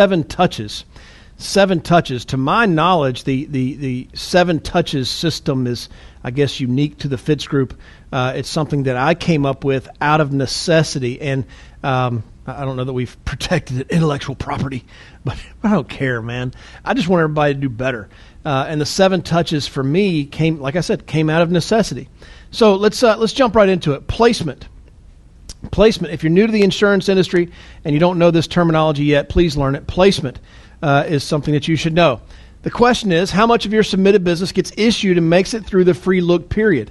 seven touches. Seven touches. To my knowledge, the, the, the seven touches system is, I guess, unique to the Fitz Group. Uh, it's something that I came up with out of necessity. And um, I don't know that we've protected intellectual property, but I don't care, man. I just want everybody to do better. Uh, and the seven touches for me came, like I said, came out of necessity. So let's uh, let's jump right into it. Placement. Placement. If you're new to the insurance industry and you don't know this terminology yet, please learn it. Placement uh, is something that you should know. The question is, how much of your submitted business gets issued and makes it through the free look period?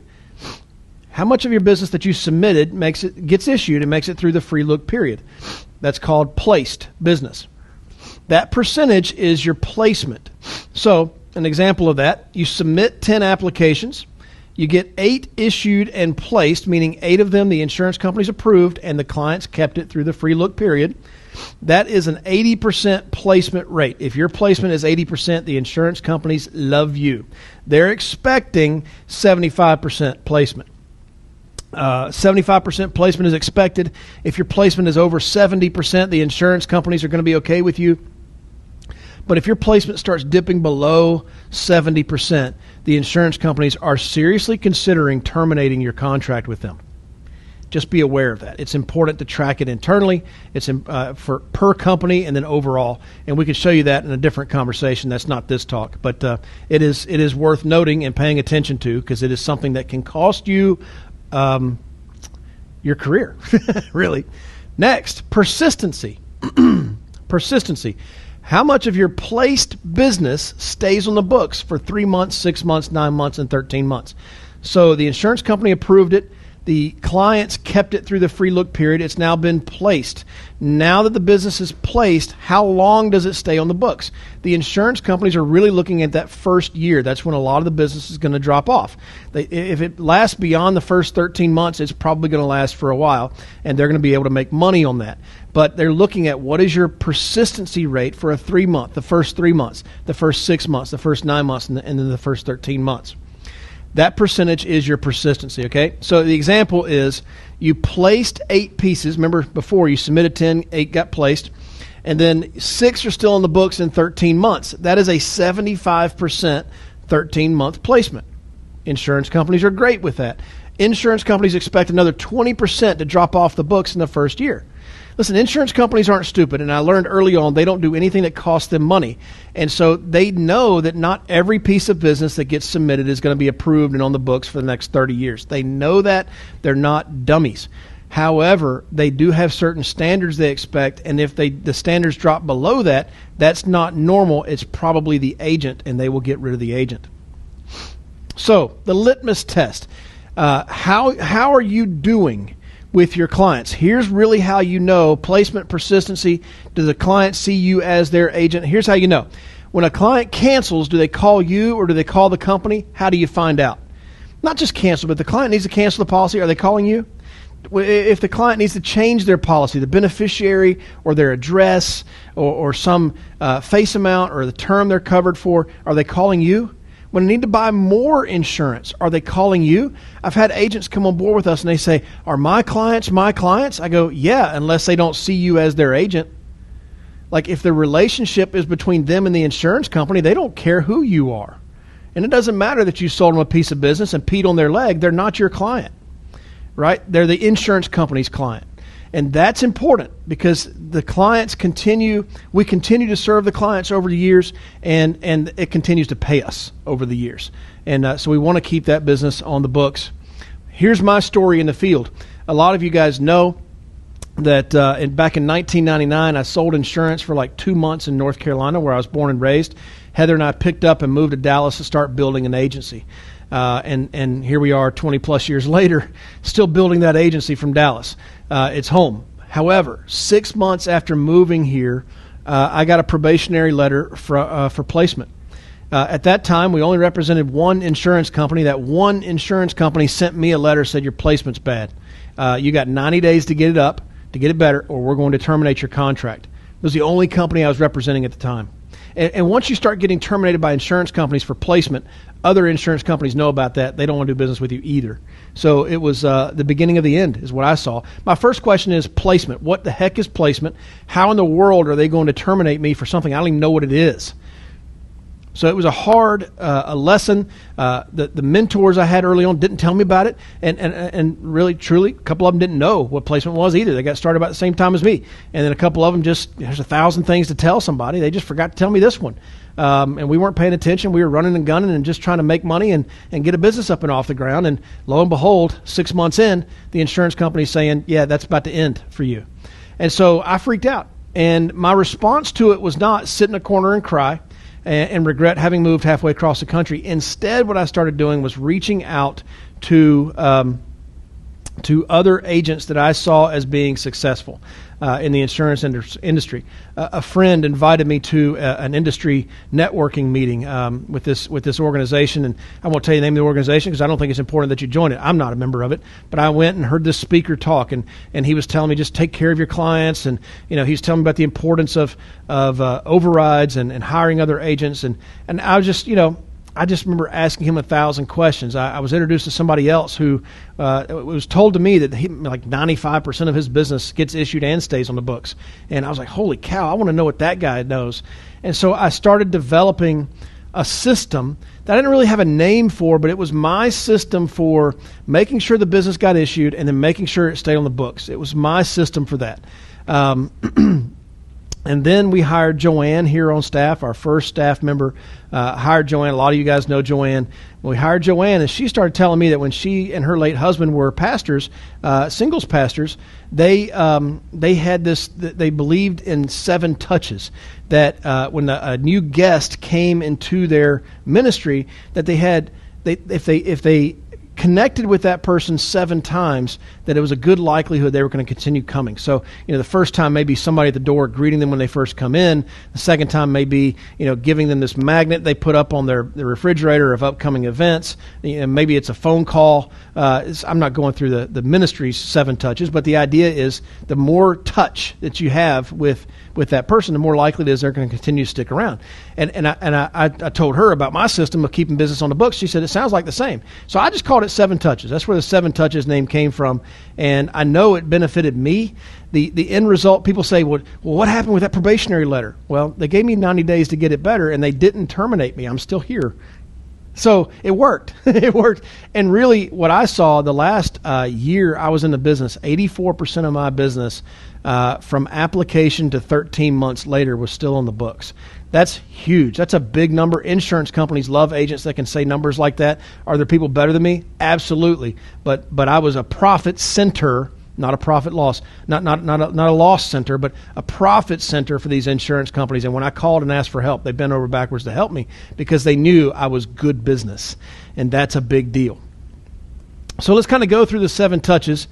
How much of your business that you submitted makes it gets issued and makes it through the free look period? That's called placed business. That percentage is your placement. So, an example of that, you submit 10 applications, you get 8 issued and placed, meaning 8 of them the insurance companies approved and the clients kept it through the free look period. That is an 80% placement rate. If your placement is 80%, the insurance companies love you. They're expecting 75% placement. Uh, 75% placement is expected. If your placement is over 70%, the insurance companies are going to be okay with you. But if your placement starts dipping below 70%, the insurance companies are seriously considering terminating your contract with them. Just be aware of that. It's important to track it internally. It's uh, for per company and then overall. And we can show you that in a different conversation. That's not this talk, but uh, it is it is worth noting and paying attention to because it is something that can cost you um, your career, really. Next, persistency. persistency. How much of your placed business stays on the books for three months, six months, nine months, and 13 months? So the insurance company approved it. The clients kept it through the free look period. It's now been placed. Now that the business is placed, how long does it stay on the books? The insurance companies are really looking at that first year. That's when a lot of the business is going to drop off. They, if it lasts beyond the first 13 months, it's probably going to last for a while, and they're going to be able to make money on that. But they're looking at what is your persistency rate for a three month, the first three months, the first six months, the first nine months, and, the, and then the first 13 months. That percentage is your persistency, okay? So the example is you placed eight pieces. Remember before you submitted 10, eight got placed. And then six are still in the books in 13 months. That is a 75% 13 month placement. Insurance companies are great with that. Insurance companies expect another 20% to drop off the books in the first year. Listen, insurance companies aren't stupid, and I learned early on they don't do anything that costs them money. And so they know that not every piece of business that gets submitted is going to be approved and on the books for the next 30 years. They know that. They're not dummies. However, they do have certain standards they expect, and if they the standards drop below that, that's not normal. It's probably the agent, and they will get rid of the agent. So the litmus test: uh, how how are you doing with your clients. Here's really how you know placement persistency. Does the client see you as their agent? Here's how you know. When a client cancels, do they call you or do they call the company? How do you find out? Not just cancel, but the client needs to cancel the policy. Are they calling you? If the client needs to change their policy, the beneficiary or their address or, or some uh, face amount or the term they're covered for, are they calling you? When I need to buy more insurance, are they calling you? I've had agents come on board with us and they say, Are my clients my clients? I go, Yeah, unless they don't see you as their agent. Like if the relationship is between them and the insurance company, they don't care who you are. And it doesn't matter that you sold them a piece of business and peed on their leg, they're not your client. Right? They're the insurance company's client. And that's important because the clients continue, we continue to serve the clients over the years, and, and it continues to pay us over the years. And uh, so we want to keep that business on the books. Here's my story in the field. A lot of you guys know that uh, in, back in 1999, I sold insurance for like two months in North Carolina, where I was born and raised. Heather and I picked up and moved to Dallas to start building an agency. Uh, and and here we are 20 plus years later, still building that agency from Dallas. Uh, it's home. However, six months after moving here, uh, I got a probationary letter for uh, for placement. Uh, at that time, we only represented one insurance company. That one insurance company sent me a letter said your placement's bad. Uh, you got 90 days to get it up, to get it better, or we're going to terminate your contract. It was the only company I was representing at the time. And, and once you start getting terminated by insurance companies for placement, other insurance companies know about that. They don't want to do business with you either. So it was uh, the beginning of the end, is what I saw. My first question is placement. What the heck is placement? How in the world are they going to terminate me for something I don't even know what it is? So it was a hard uh, a lesson. Uh, the, the mentors I had early on didn't tell me about it, and, and, and really, truly, a couple of them didn't know what placement was either. They got started about the same time as me, and then a couple of them just there's a thousand things to tell somebody. They just forgot to tell me this one, um, and we weren't paying attention. We were running and gunning and just trying to make money and, and get a business up and off the ground. And lo and behold, six months in, the insurance company saying, "Yeah, that's about to end for you," and so I freaked out. And my response to it was not sit in a corner and cry and, and regret having moved halfway across the country. Instead, what I started doing was reaching out to um, to other agents that I saw as being successful uh, in the insurance industry. Uh, a friend invited me to a, uh, an industry networking meeting um, with this with this organization, and I won't tell you the name of the organization because I don't think it's important that you join it. I'm not a member of it, but I went and heard this speaker talk, and, and he was telling me just take care of your clients, and you know he's telling me about the importance of of uh, overrides and, and hiring other agents, and and I was just you know I just remember asking him a thousand questions. I, I was introduced to somebody else who uh, was told to me that he, like 95% of his business gets issued and stays on the books. And I was like, holy cow, I want to know what that guy knows. And so I started developing a system that I didn't really have a name for, but it was my system for making sure the business got issued and then making sure it stayed on the books. It was my system for that. Um, And then we hired Joanne here on staff, our first staff member. Uh, hired Joanne. A lot of you guys know Joanne. We hired Joanne, and she started telling me that when she and her late husband were pastors, uh, singles pastors, they um, they had this. They believed in seven touches. That uh, when a, a new guest came into their ministry, that they had they if they if they connected with that person seven times, that it was a good likelihood they were going to continue coming. So, you know, the first time may be somebody at the door greeting them when they first come in. The second time may be, you know, giving them this magnet they put up on their, their refrigerator of upcoming events. Know, maybe it's a phone call. Uh, I'm not going through the, the ministry's seven touches, but the idea is the more touch that you have with with that person, the more likely it is they're going to continue to stick around. And and I, and I, I told her about my system of keeping business on the books. She said it sounds like the same. So I just called it seven touches. That's where the seven touches name came from, and I know it benefited me. The the end result, people say, well, well, what happened with that probationary letter? Well, they gave me 90 days to get it better, and they didn't terminate me. I'm still here. So it worked. it worked. And really, what I saw the last uh, year I was in the business, 84% of my business uh, from application to 13 months later was still on the books. That's huge. That's a big number. Insurance companies love agents that can say numbers like that. Are there people better than me? Absolutely. But but I was a profit center, not a profit loss, not not not a, not a loss center, but a profit center for these insurance companies. And when I called and asked for help, they bent over backwards to help me because they knew I was good business, and that's a big deal. So let's kind of go through the seven touches.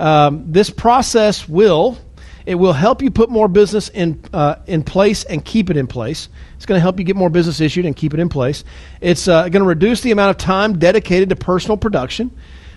Um, this process will it will help you put more business in, uh, in place and keep it in place. It's going to help you get more business issued and keep it in place. It's uh, going to reduce the amount of time dedicated to personal production.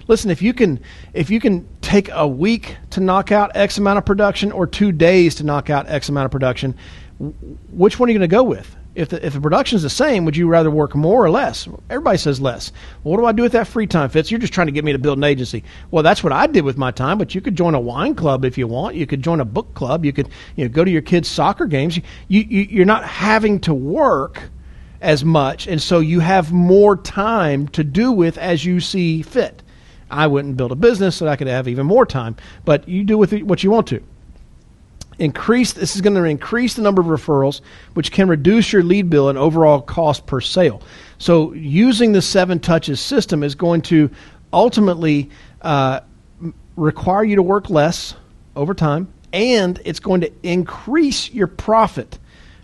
Listen, if you can if you can take a week to knock out X amount of production or two days to knock out X amount of production, which one are you going to go with? If the, if the production's the same, would you rather work more or less? Everybody says less. Well, what do I do with that free time, Fitz? You're just trying to get me to build an agency. Well, that's what I did with my time, but you could join a wine club if you want. You could join a book club. You could you know, go to your kids' soccer games. You, you, you're not having to work as much, and so you have more time to do with as you see fit. I wouldn't build a business so I could have even more time, but you do with it what you want to increase this is going to increase the number of referrals which can reduce your lead bill and overall cost per sale. So using the seven touches system is going to ultimately uh, require you to work less over time and it's going to increase your profit.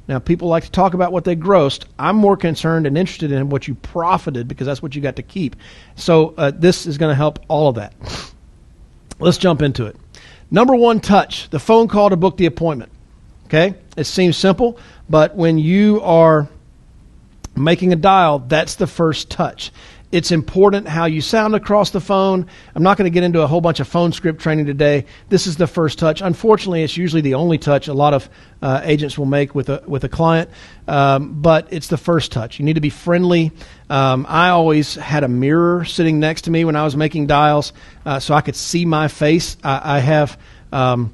Now people like to talk about what they grossed. I'm more concerned and interested in what you profited because that's what you got to keep. So uh, this is going to help all of that. Let's jump into it Number one touch, the phone call to book the appointment. Okay? It seems simple, but when you are making a dial, that's the first touch. It's important how you sound across the phone. I'm not going to get into a whole bunch of phone script training today. This is the first touch. Unfortunately, it's usually the only touch a lot of uh, agents will make with a with a client, um, but it's the first touch. You need to be friendly. Um, I always had a mirror sitting next to me when I was making dials, uh, so I could see my face. I, I have. Um,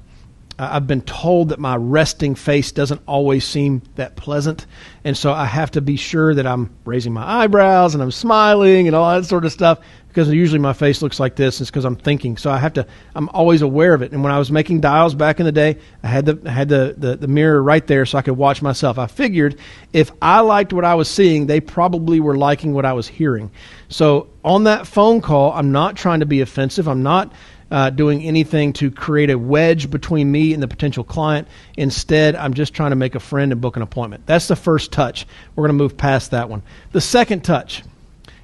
I've been told that my resting face doesn't always seem that pleasant. And so I have to be sure that I'm raising my eyebrows and I'm smiling and all that sort of stuff because usually my face looks like this. It's because I'm thinking. So I have to, I'm always aware of it. And when I was making dials back in the day, I had the, I had the, the, the mirror right there so I could watch myself. I figured if I liked what I was seeing, they probably were liking what I was hearing. So on that phone call, I'm not trying to be offensive. I'm not uh, doing anything to create a wedge between me and the potential client. Instead, I'm just trying to make a friend and book an appointment. That's the first touch. We're going to move past that one. The second touch,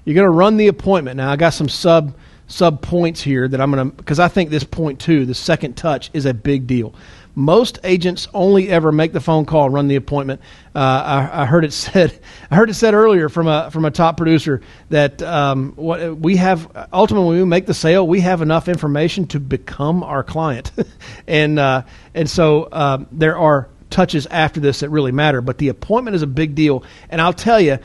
you're going to run the appointment. Now, I got some sub sub points here that I'm going to because I think this point point two, the second touch, is a big deal. Most agents only ever make the phone call run the appointment. Uh, I, I, heard it said. I heard it said earlier from a from a top producer that um, what we have ultimately we make the sale, we have enough information to become our client, and uh, and so um, there are touches after this that really matter. But the appointment is a big deal, and I'll tell you,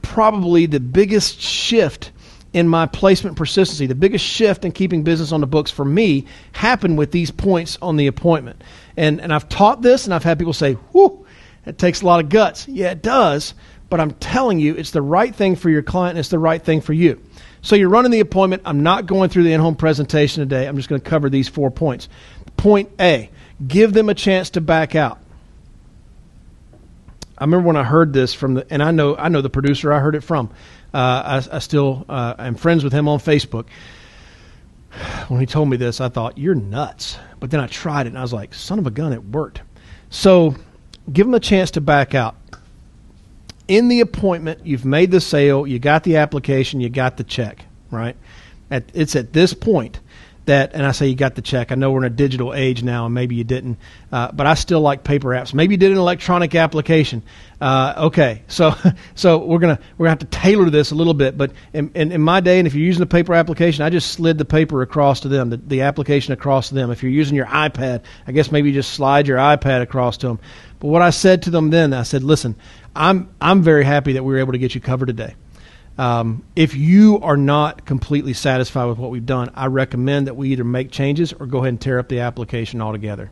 probably the biggest shift in my placement persistency, the biggest shift in keeping business on the books for me happened with these points on the appointment. And, and I've taught this, and I've had people say, whew, it takes a lot of guts. Yeah, it does. But I'm telling you, it's the right thing for your client, and it's the right thing for you. So you're running the appointment. I'm not going through the in home presentation today. I'm just going to cover these four points. Point A give them a chance to back out. I remember when I heard this from the, and I know I know the producer I heard it from. Uh, I, I, still uh, am friends with him on Facebook. When he told me this, I thought you're nuts. But then I tried it, and I was like, son of a gun, it worked. So give him a chance to back out. In the appointment, you've made the sale, you got the application, you got the check, right? At, it's at this point that, and I say you got the check. I know we're in a digital age now, and maybe you didn't, uh, but I still like paper apps. Maybe you did an electronic application. Uh, okay, so so we're gonna we're gonna have to tailor this a little bit. But in, in, in, my day, and if you're using a paper application, I just slid the paper across to them, the, the application across to them. If you're using your iPad, I guess maybe you just slide your iPad across to them. But what I said to them then, I said, listen, I'm I'm very happy that we were able to get you covered today. Um, if you are not completely satisfied with what we've done, I recommend that we either make changes or go ahead and tear up the application altogether.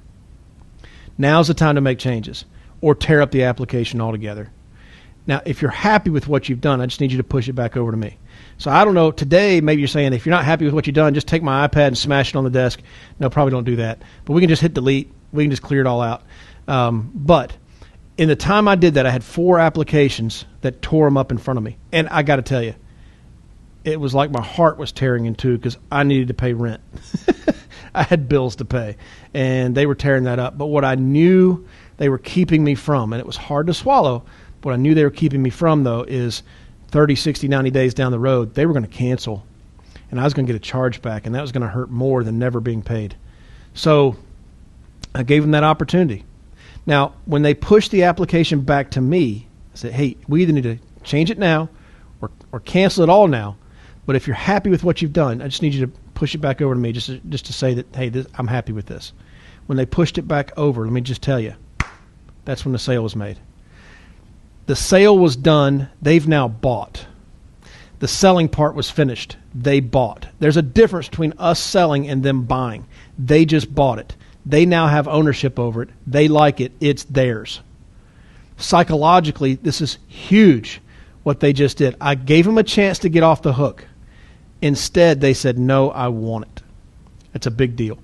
Now's the time to make changes or tear up the application altogether. Now, if you're happy with what you've done, I just need you to push it back over to me. So I don't know. Today, maybe you're saying if you're not happy with what you've done, just take my iPad and smash it on the desk. No, probably don't do that. But we can just hit delete. We can just clear it all out. Um, but in the time I did that, I had four applications that tore them up in front of me. And I got to tell you, it was like my heart was tearing in two because I needed to pay rent. I had bills to pay, and they were tearing that up. But what I knew they were keeping me from, and it was hard to swallow, what I knew they were keeping me from, though, is 30, 60, 90 days down the road, they were going to cancel. And I was going to get a charge back, and that was going to hurt more than never being paid. So I gave them that opportunity. Now, when they push the application back to me, I said, hey, we either need to change it now or, or cancel it all now. But if you're happy with what you've done, I just need you to push it back over to me just to, just to say that, hey, this, I'm happy with this. When they pushed it back over, let me just tell you, that's when the sale was made. The sale was done. They've now bought. The selling part was finished. They bought. There's a difference between us selling and them buying. They just bought it. They now have ownership over it. They like it. It's theirs. Psychologically, this is huge what they just did. I gave them a chance to get off the hook. Instead, they said, No, I want it. It's a big deal.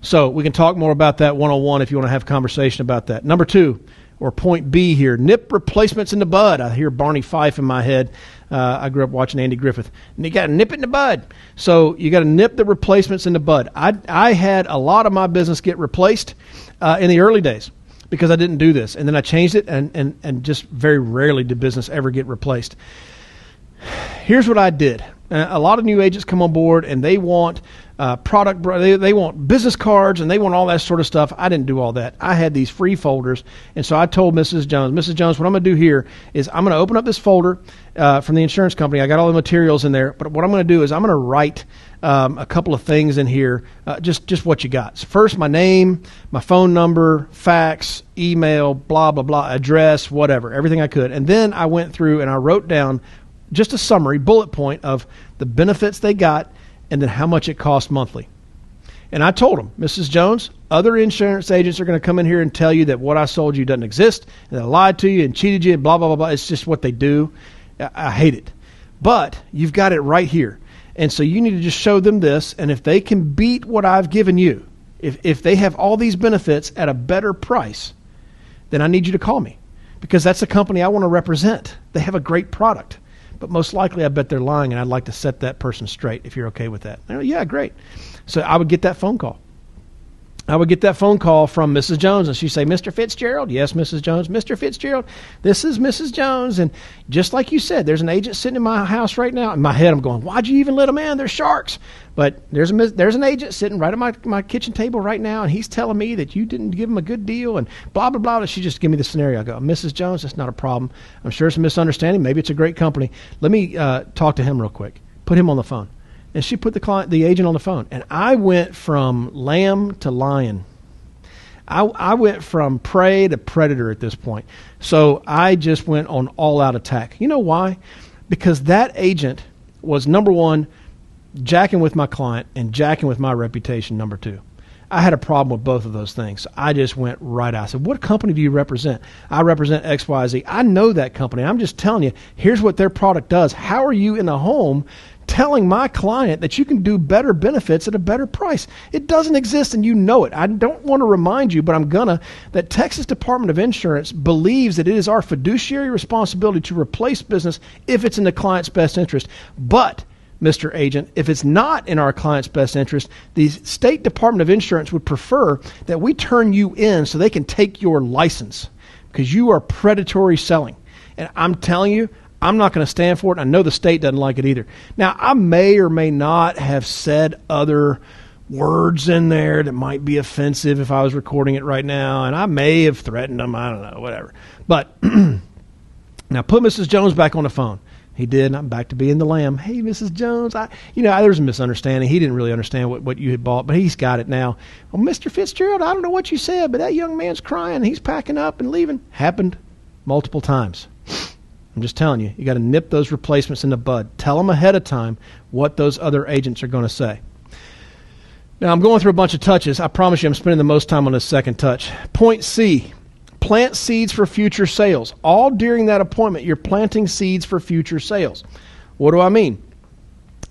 So we can talk more about that one on one if you want to have a conversation about that. Number two, or point B here, nip replacements in the bud. I hear Barney Fife in my head. Uh, I grew up watching Andy Griffith. And you got to nip it in the bud. So you got to nip the replacements in the bud. I, I had a lot of my business get replaced uh, in the early days because I didn't do this. And then I changed it, and, and, and just very rarely did business ever get replaced. Here's what I did. Uh, a lot of new agents come on board and they want uh, product. They, they want business cards and they want all that sort of stuff. I didn't do all that. I had these free folders, and so I told Mrs. Jones, Mrs. Jones, what I'm going to do here is I'm going to open up this folder uh, from the insurance company. I got all the materials in there, but what I'm going to do is I'm going to write um, a couple of things in here, uh, just just what you got. So first, my name, my phone number, fax, email, blah blah blah, address, whatever, everything I could, and then I went through and I wrote down just a summary, bullet point of the benefits they got, and then how much it costs monthly. And I told them, Mrs. Jones, other insurance agents are going to come in here and tell you that what I sold you doesn't exist, and they lied to you and cheated you, and blah blah blah blah. It's just what they do. I hate it. But you've got it right here. And so you need to just show them this. And if they can beat what I've given you, if, if they have all these benefits at a better price, then I need you to call me because that's the company I want to represent. They have a great product. But most likely, I bet they're lying, and I'd like to set that person straight if you're okay with that. yeah, great. So I would get that phone call. I would get that phone call from Mrs. Jones, and she'd say, Mr. Fitzgerald? Yes, Mrs. Jones. Mr. Fitzgerald, this is Mrs. Jones. And just like you said, there's an agent sitting in my house right now. In my head, I'm going, why'd you even let them in? They're sharks. But there's, a, there's an agent sitting right at my, my kitchen table right now, and he's telling me that you didn't give him a good deal, and blah, blah, blah. She just give me the scenario. I go, Mrs. Jones, that's not a problem. I'm sure it's a misunderstanding. Maybe it's a great company. Let me uh, talk to him real quick. Put him on the phone. And she put the client, the agent on the phone. And I went from lamb to lion I, I went from prey to predator at this point. So I just went on all out attack. You know why? Because that agent was number one, jacking with my client and jacking with my reputation, number two. I had a problem with both of those things. I just went right out. I said, What company do you represent? I represent XYZ. I know that company. I'm just telling you, here's what their product does. How are you in the home telling my client that you can do better benefits at a better price. It doesn't exist and you know it. I don't want to remind you, but I'm gonna that Texas Department of Insurance believes that it is our fiduciary responsibility to replace business if it's in the client's best interest. But Mr. Agent, if it's not in our client's best interest, the State Department of Insurance would prefer that we turn you in so they can take your license because you are predatory selling. And I'm telling you, I'm not going to stand for it. I know the state doesn't like it either. Now, I may or may not have said other words in there that might be offensive if I was recording it right now, and I may have threatened them. I don't know, whatever. But now put Mrs. Jones back on the phone. He did, I'm back to being the lamb. Hey, Mrs. Jones, I, you know, there was a misunderstanding. He didn't really understand what, what you had bought, but he's got it now. Well, Mr. Fitzgerald, I don't know what you said, but that young man's crying. He's packing up and leaving. Happened multiple times. I'm just telling you, you got to nip those replacements in the bud. Tell them ahead of time what those other agents are going to say. Now, I'm going through a bunch of touches. I promise you, I'm spending the most time on this second touch. Point C plant seeds for future sales. All during that appointment, you're planting seeds for future sales. What do I mean?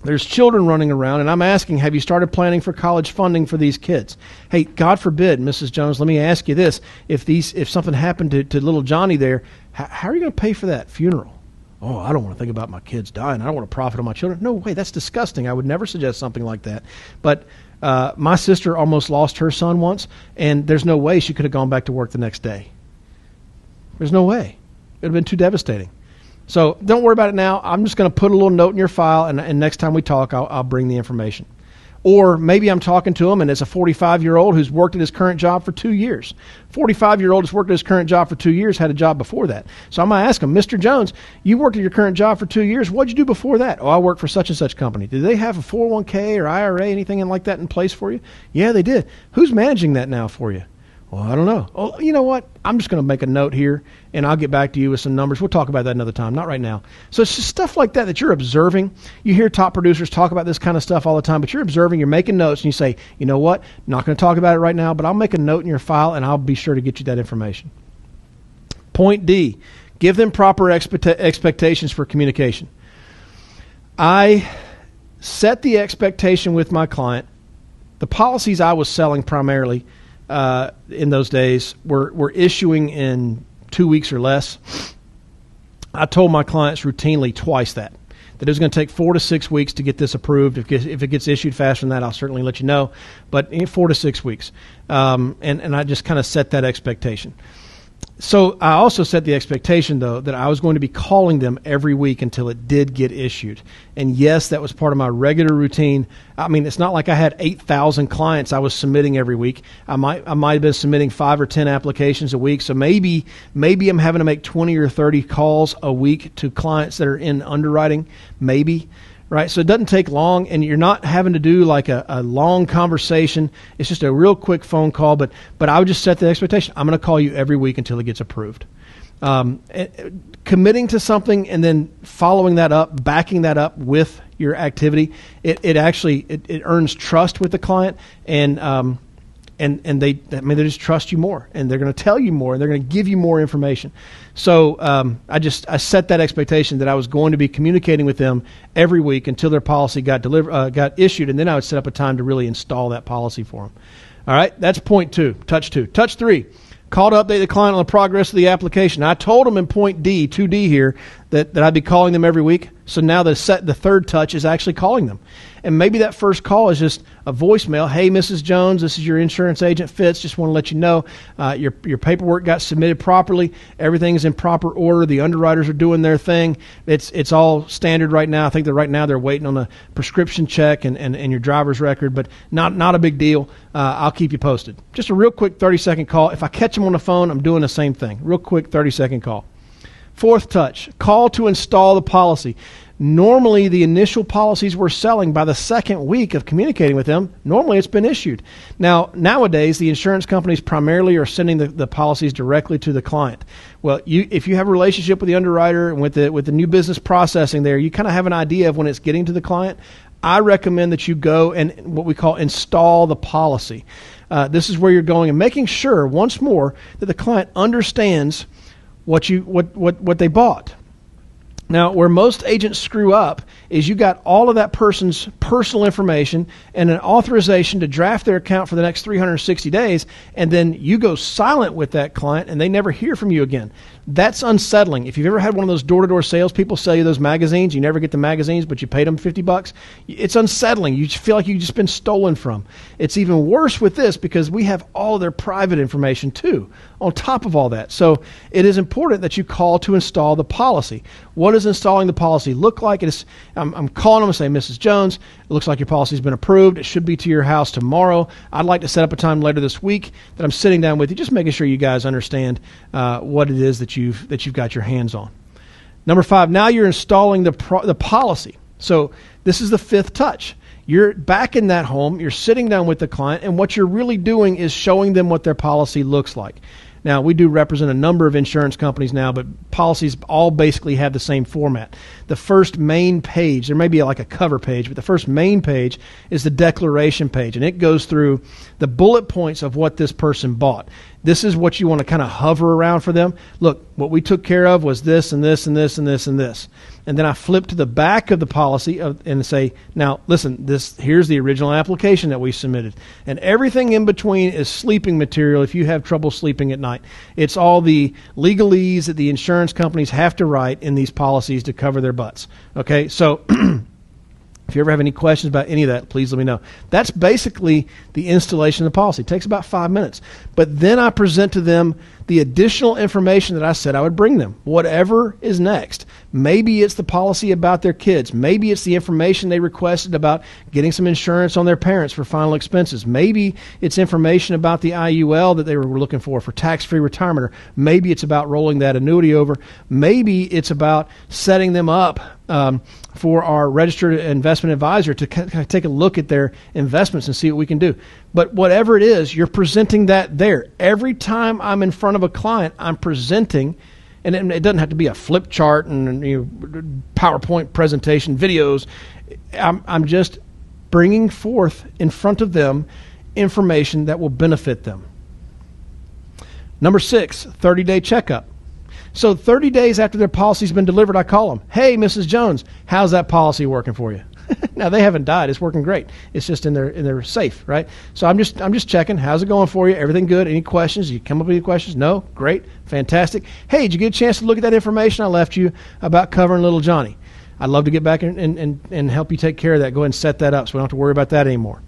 There's children running around, and I'm asking, have you started planning for college funding for these kids? Hey, God forbid, Mrs. Jones, let me ask you this: if these, if something happened to, to little Johnny there, how, how are you going to pay for that funeral? Oh, I don't want to think about my kids dying. I don't want to profit on my children. No way, that's disgusting. I would never suggest something like that. But uh, my sister almost lost her son once, and there's no way she could have gone back to work the next day. There's no way. It would have been too devastating. So don't worry about it now. I'm just going to put a little note in your file, and, and next time we talk, I'll, I'll bring the information. Or maybe I'm talking to him and it's a 45 year old who's worked at his current job for two years. 45 year old has worked at his current job for two years, had a job before that. So going to ask him, Mr. Jones, you worked at your current job for two years. What'd you do before that? Oh, I worked for such and such company. Did they have a 401k or IRA, anything like that in place for you? Yeah, they did. Who's managing that now for you? Well, I don't know. Oh, you know what? I'm just going to make a note here, and I'll get back to you with some numbers. We'll talk about that another time, not right now. So it's just stuff like that that you're observing. You hear top producers talk about this kind of stuff all the time, but you're observing, you're making notes, and you say, you know what? Not going to talk about it right now, but I'll make a note in your file, and I'll be sure to get you that information. Point D: Give them proper expect- expectations for communication. I set the expectation with my client. The policies I was selling primarily uh, in those days were, were issuing in two weeks or less. I told my clients routinely twice that that it was going to take four to six weeks to get this approved. If, if it gets issued faster than that, I'll certainly let you know. But four to six weeks, um, and and I just kind of set that expectation. So I also set the expectation, though, that I was going to be calling them every week until it did get issued. And yes, that was part of my regular routine. I mean, it's not like I had 8,000 clients I was submitting every week. I might, I might have been submitting five or 10 applications a week. So maybe, maybe I'm having to make 20 or 30 calls a week to clients that are in underwriting. Maybe right? So it doesn't take long, and you're not having to do like a, a long conversation. It's just a real quick phone call. But but I would just set the expectation. I'm going to call you every week until it gets approved. Um, committing to something and then following that up, backing that up with your activity, it, it actually it, it earns trust with the client and um, and and they I mean they just trust you more and they're going to tell you more and they're going to give you more information. So um, I just I set that expectation that I was going to be communicating with them every week until their policy got deliver uh, got issued, and then I would set up a time to really install that policy for them. All right, that's point two. Touch two. Touch three. Call to update the client on the progress of the application. I told them in point D, 2D here, that, that I'd be calling them every week. So now the set the third touch is actually calling them. And maybe that first call is just a voicemail. Hey, Mrs. Jones, this is your insurance agent Fitz. Just want to let you know uh, your your paperwork got submitted properly. Everything is in proper order. The underwriters are doing their thing. It's it's all standard right now. I think that right now they're waiting on a prescription check and, and, and your driver's record, but not not a big deal. Uh, I'll keep you posted. Just a real quick 30 second call. If I catch them on the phone, I'm doing the same thing. Real quick 30 second call. Fourth touch, call to install the policy. Normally, the initial policies we're selling by the second week of communicating with them, normally it's been issued. Now, nowadays, the insurance companies primarily are sending the, the policies directly to the client. Well, you, if you have a relationship with the underwriter and with the, with the new business processing there, you kind of have an idea of when it's getting to the client. I recommend that you go and what we call install the policy. Uh, this is where you're going and making sure, once more, that the client understands what, you, what, what, what they bought. Now, where most agents screw up is you got all of that person's personal information and an authorization to draft their account for the next 360 days, and then you go silent with that client and they never hear from you again. That's unsettling. If you've ever had one of those door-to-door salespeople sell you those magazines, you never get the magazines, but you paid them 50 bucks. It's unsettling. You feel like you've just been stolen from. It's even worse with this because we have all their private information too on top of all that. So it is important that you call to install the policy. What does installing the policy look like? It is, I'm, I'm calling them and saying, Mrs. Jones, it looks like your policy's been approved. It should be to your house tomorrow. I'd like to set up a time later this week that I'm sitting down with you, just making sure you guys understand uh, what it is that you've that you've got your hands on. Number five. Now you're installing the pro- the policy. So this is the fifth touch. You're back in that home, you're sitting down with the client, and what you're really doing is showing them what their policy looks like. Now, we do represent a number of insurance companies now, but policies all basically have the same format. The first main page, there may be like a cover page, but the first main page is the declaration page, and it goes through the bullet points of what this person bought. This is what you want to kind of hover around for them. Look, what we took care of was this and this and this and this and this. And then I flip to the back of the policy of, and say, now listen, this here's the original application that we submitted. And everything in between is sleeping material if you have trouble sleeping at night. It's all the legalese that the insurance companies have to write in these policies to cover their butts. Okay, so If you ever have any questions about any of that, please let me know. That's basically the installation of the policy. It takes about five minutes. But then I present to them the additional information that I said I would bring them, whatever is next. Maybe it's the policy about their kids. Maybe it's the information they requested about getting some insurance on their parents for final expenses. Maybe it's information about the IUL that they were looking for for tax free retirement. Or maybe it's about rolling that annuity over. Maybe it's about setting them up um, for our registered investment advisor to kind of take a look at their investments and see what we can do. But whatever it is, you're presenting that there. Every time I'm in front of a client, I'm presenting, and it, it doesn't have to be a flip chart and you know, PowerPoint presentation, videos. I'm, I'm just bringing forth in front of them information that will benefit them. Number six, 30 day checkup. So 30 days after their policy's been delivered, I call them. Hey, Mrs. Jones, how's that policy working for you? now they haven't died. It's working great. It's just in their in their safe, right? So I'm just I'm just checking. How's it going for you? Everything good? Any questions? You come up with any questions? No? Great. Fantastic. Hey, did you get a chance to look at that information I left you about covering little Johnny? I'd love to get back and, and, and help you take care of that. Go ahead and set that up so we don't have to worry about that anymore.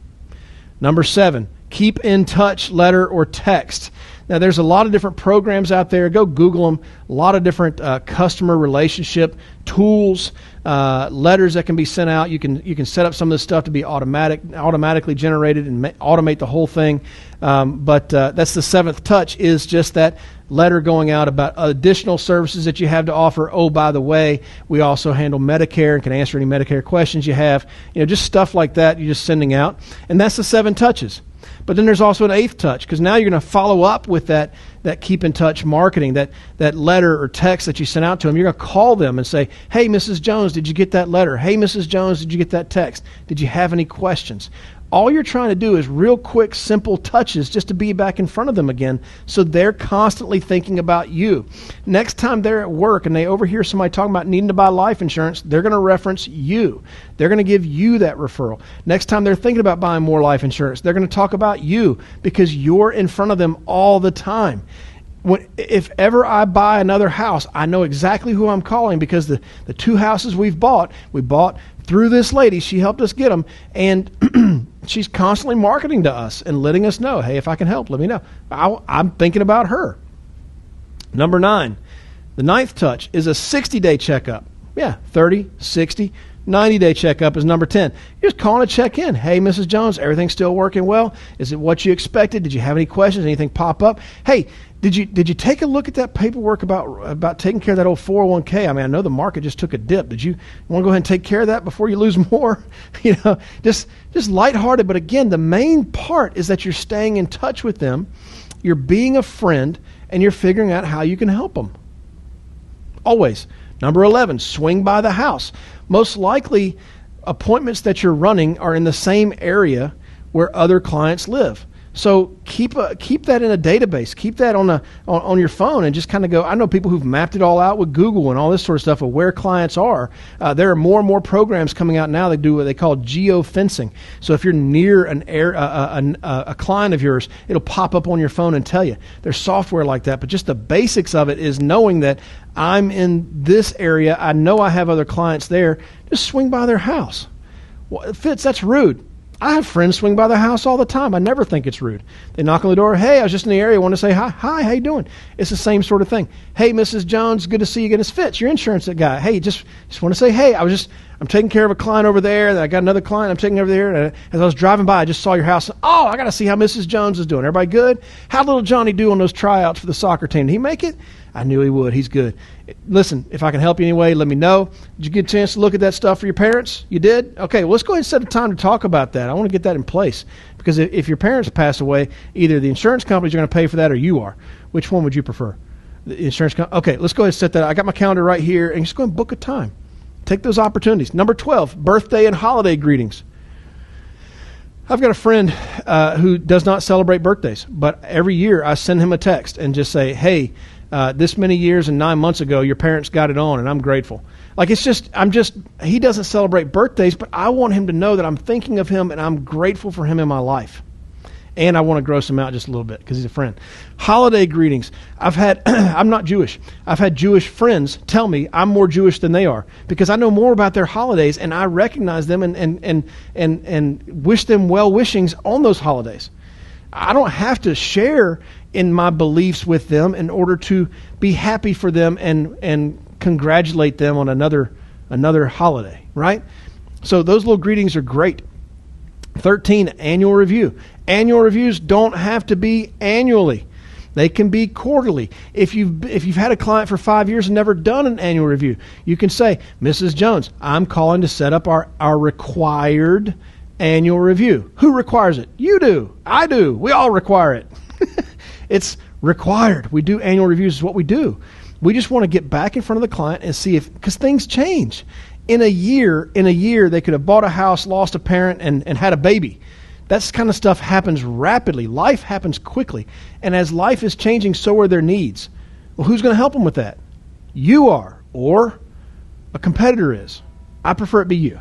Number seven, keep in touch, letter or text. Now, there's a lot of different programs out there. Go Google them. A lot of different uh, customer relationship tools, uh, letters that can be sent out. You can you can set up some of this stuff to be automatic, automatically generated, and ma- automate the whole thing. Um, but uh, that's the seventh touch. Is just that letter going out about additional services that you have to offer. Oh, by the way, we also handle Medicare and can answer any Medicare questions you have. You know, just stuff like that. You're just sending out, and that's the seven touches. But then there's also an eighth touch because now you're going to follow up with that, that keep in touch marketing, that, that letter or text that you sent out to them. You're going to call them and say, Hey, Mrs. Jones, did you get that letter? Hey, Mrs. Jones, did you get that text? Did you have any questions? All you're trying to do is real quick, simple touches just to be back in front of them again so they're constantly thinking about you. Next time they're at work and they overhear somebody talking about needing to buy life insurance, they're going to reference you. They're going to give you that referral. Next time they're thinking about buying more life insurance, they're going to talk about you because you're in front of them all the time. When, if ever I buy another house, I know exactly who I'm calling because the, the two houses we've bought, we bought through this lady. She helped us get them. And she's constantly marketing to us and letting us know, hey, if I can help, let me know. I, I'm thinking about her. Number nine, the ninth touch is a 60 day checkup. Yeah, 30, 60, 90 day checkup is number 10. You're just calling to check in. Hey, Mrs. Jones, everything still working well? Is it what you expected? Did you have any questions? Anything pop up? Hey, did you did you take a look at that paperwork about about taking care of that old 401k? I mean, I know the market just took a dip. Did you want to go ahead and take care of that before you lose more? you know, just just lighthearted. But again, the main part is that you're staying in touch with them, you're being a friend, and you're figuring out how you can help them. Always. Number 11, swing by the house. Most likely, appointments that you're running are in the same area where other clients live. So keep a, keep that in a database. Keep that on a on, on your phone and just kind of go. I know people who've mapped it all out with Google and all this sort of stuff of where clients are. Uh, there are more and more programs coming out now that do what they call geofencing. So if you're near an air uh, uh a, a, a client of yours, it'll pop up on your phone and tell you. There's software like that, but just the basics of it is knowing that I'm in this area. I know I have other clients there. Just swing by their house. Well, Fitz, that's rude. I have friends swing by the house all the time. I never think it's rude. They knock on the door. Hey, I was just in the area. Want to say hi? Hi, how you doing? It's the same sort of thing. Hey, Mrs. Jones, good to see you again. It's Fitz, your insurance guy. Hey, just just want to say hey. I was just I'm taking care of a client over there. And I got another client I'm taking over there. And as I was driving by, I just saw your house. Oh, I got to see how Mrs. Jones is doing. Everybody good? How little Johnny do on those tryouts for the soccer team? Did he make it? I knew he would. He's good. Listen, if I can help you anyway, let me know. Did you get a chance to look at that stuff for your parents? You did? Okay, well, let's go ahead and set a time to talk about that. I want to get that in place. Because if your parents pass away, either the insurance companies are going to pay for that or you are. Which one would you prefer? The insurance company? Okay, let's go ahead and set that. I got my calendar right here, and just go and book a time. Take those opportunities. Number 12, birthday and holiday greetings. I've got a friend uh, who does not celebrate birthdays, but every year I send him a text and just say, hey, uh, this many years and nine months ago, your parents got it on, and I'm grateful. Like it's just, I'm just, he doesn't celebrate birthdays, but I want him to know that I'm thinking of him and I'm grateful for him in my life. And I want to gross him out just a little bit because he's a friend. Holiday greetings. I've had, I'm not Jewish. I've had Jewish friends tell me I'm more Jewish than they are because I know more about their holidays and I recognize them and, and, and, and, and wish them well wishings on those holidays. I don't have to share in my beliefs with them in order to be happy for them and and congratulate them on another another holiday, right? So those little greetings are great. 13 annual review. Annual reviews don't have to be annually. They can be quarterly. If you've if you've had a client for 5 years and never done an annual review, you can say, "Mrs. Jones, I'm calling to set up our our required annual review. Who requires it? You do. I do. We all require it. it's required. We do annual reviews, is what we do. We just want to get back in front of the client and see if, because things change. In a year, in a year, they could have bought a house, lost a parent, and, and had a baby. That kind of stuff happens rapidly. Life happens quickly. And as life is changing, so are their needs. Well, who's going to help them with that? You are, or a competitor is. I prefer it be you.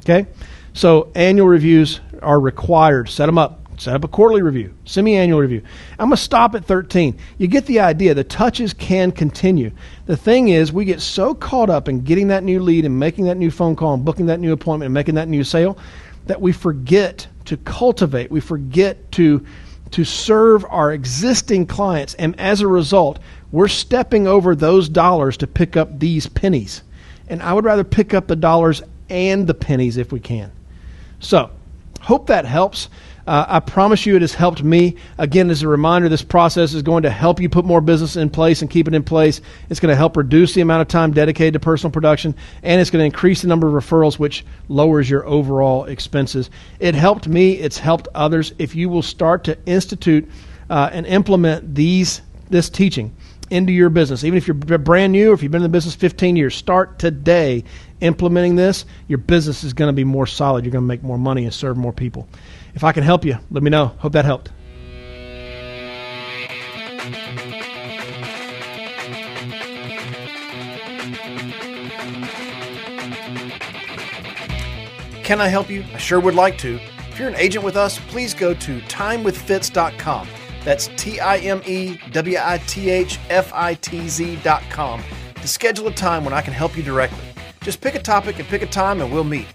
Okay? So annual reviews are required. Set them up. Set up a quarterly review, semi annual review. I'm going to stop at 13. You get the idea. The touches can continue. The thing is, we get so caught up in getting that new lead and making that new phone call and booking that new appointment and making that new sale that we forget to cultivate. We forget to to serve our existing clients. And as a result, we're stepping over those dollars to pick up these pennies. And I would rather pick up the dollars and the pennies if we can. So, hope that helps. Uh, I promise you it has helped me. Again, as a reminder, this process is going to help you put more business in place and keep it in place. It's going to help reduce the amount of time dedicated to personal production, and it's going to increase the number of referrals, which lowers your overall expenses. It helped me, it's helped others. If you will start to institute uh, and implement these this teaching into your business, even if you're brand new or if you've been in the business 15 years, start today implementing this. Your business is going to be more solid. You're going to make more money and serve more people. If I can help you, let me know. Hope that helped. Can I help you? I sure would like to. If you're an agent with us, please go to timewithfitz.com. That's T I M E W I T H F I T Z.com to schedule a time when I can help you directly. Just pick a topic and pick a time and we'll meet.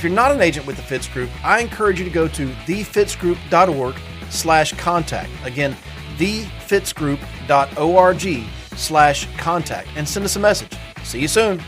If you're not an agent with the Fitz Group, I encourage you to go to thefitzgroup.org slash contact. Again, thefitzgroup.org slash contact and send us a message. See you soon.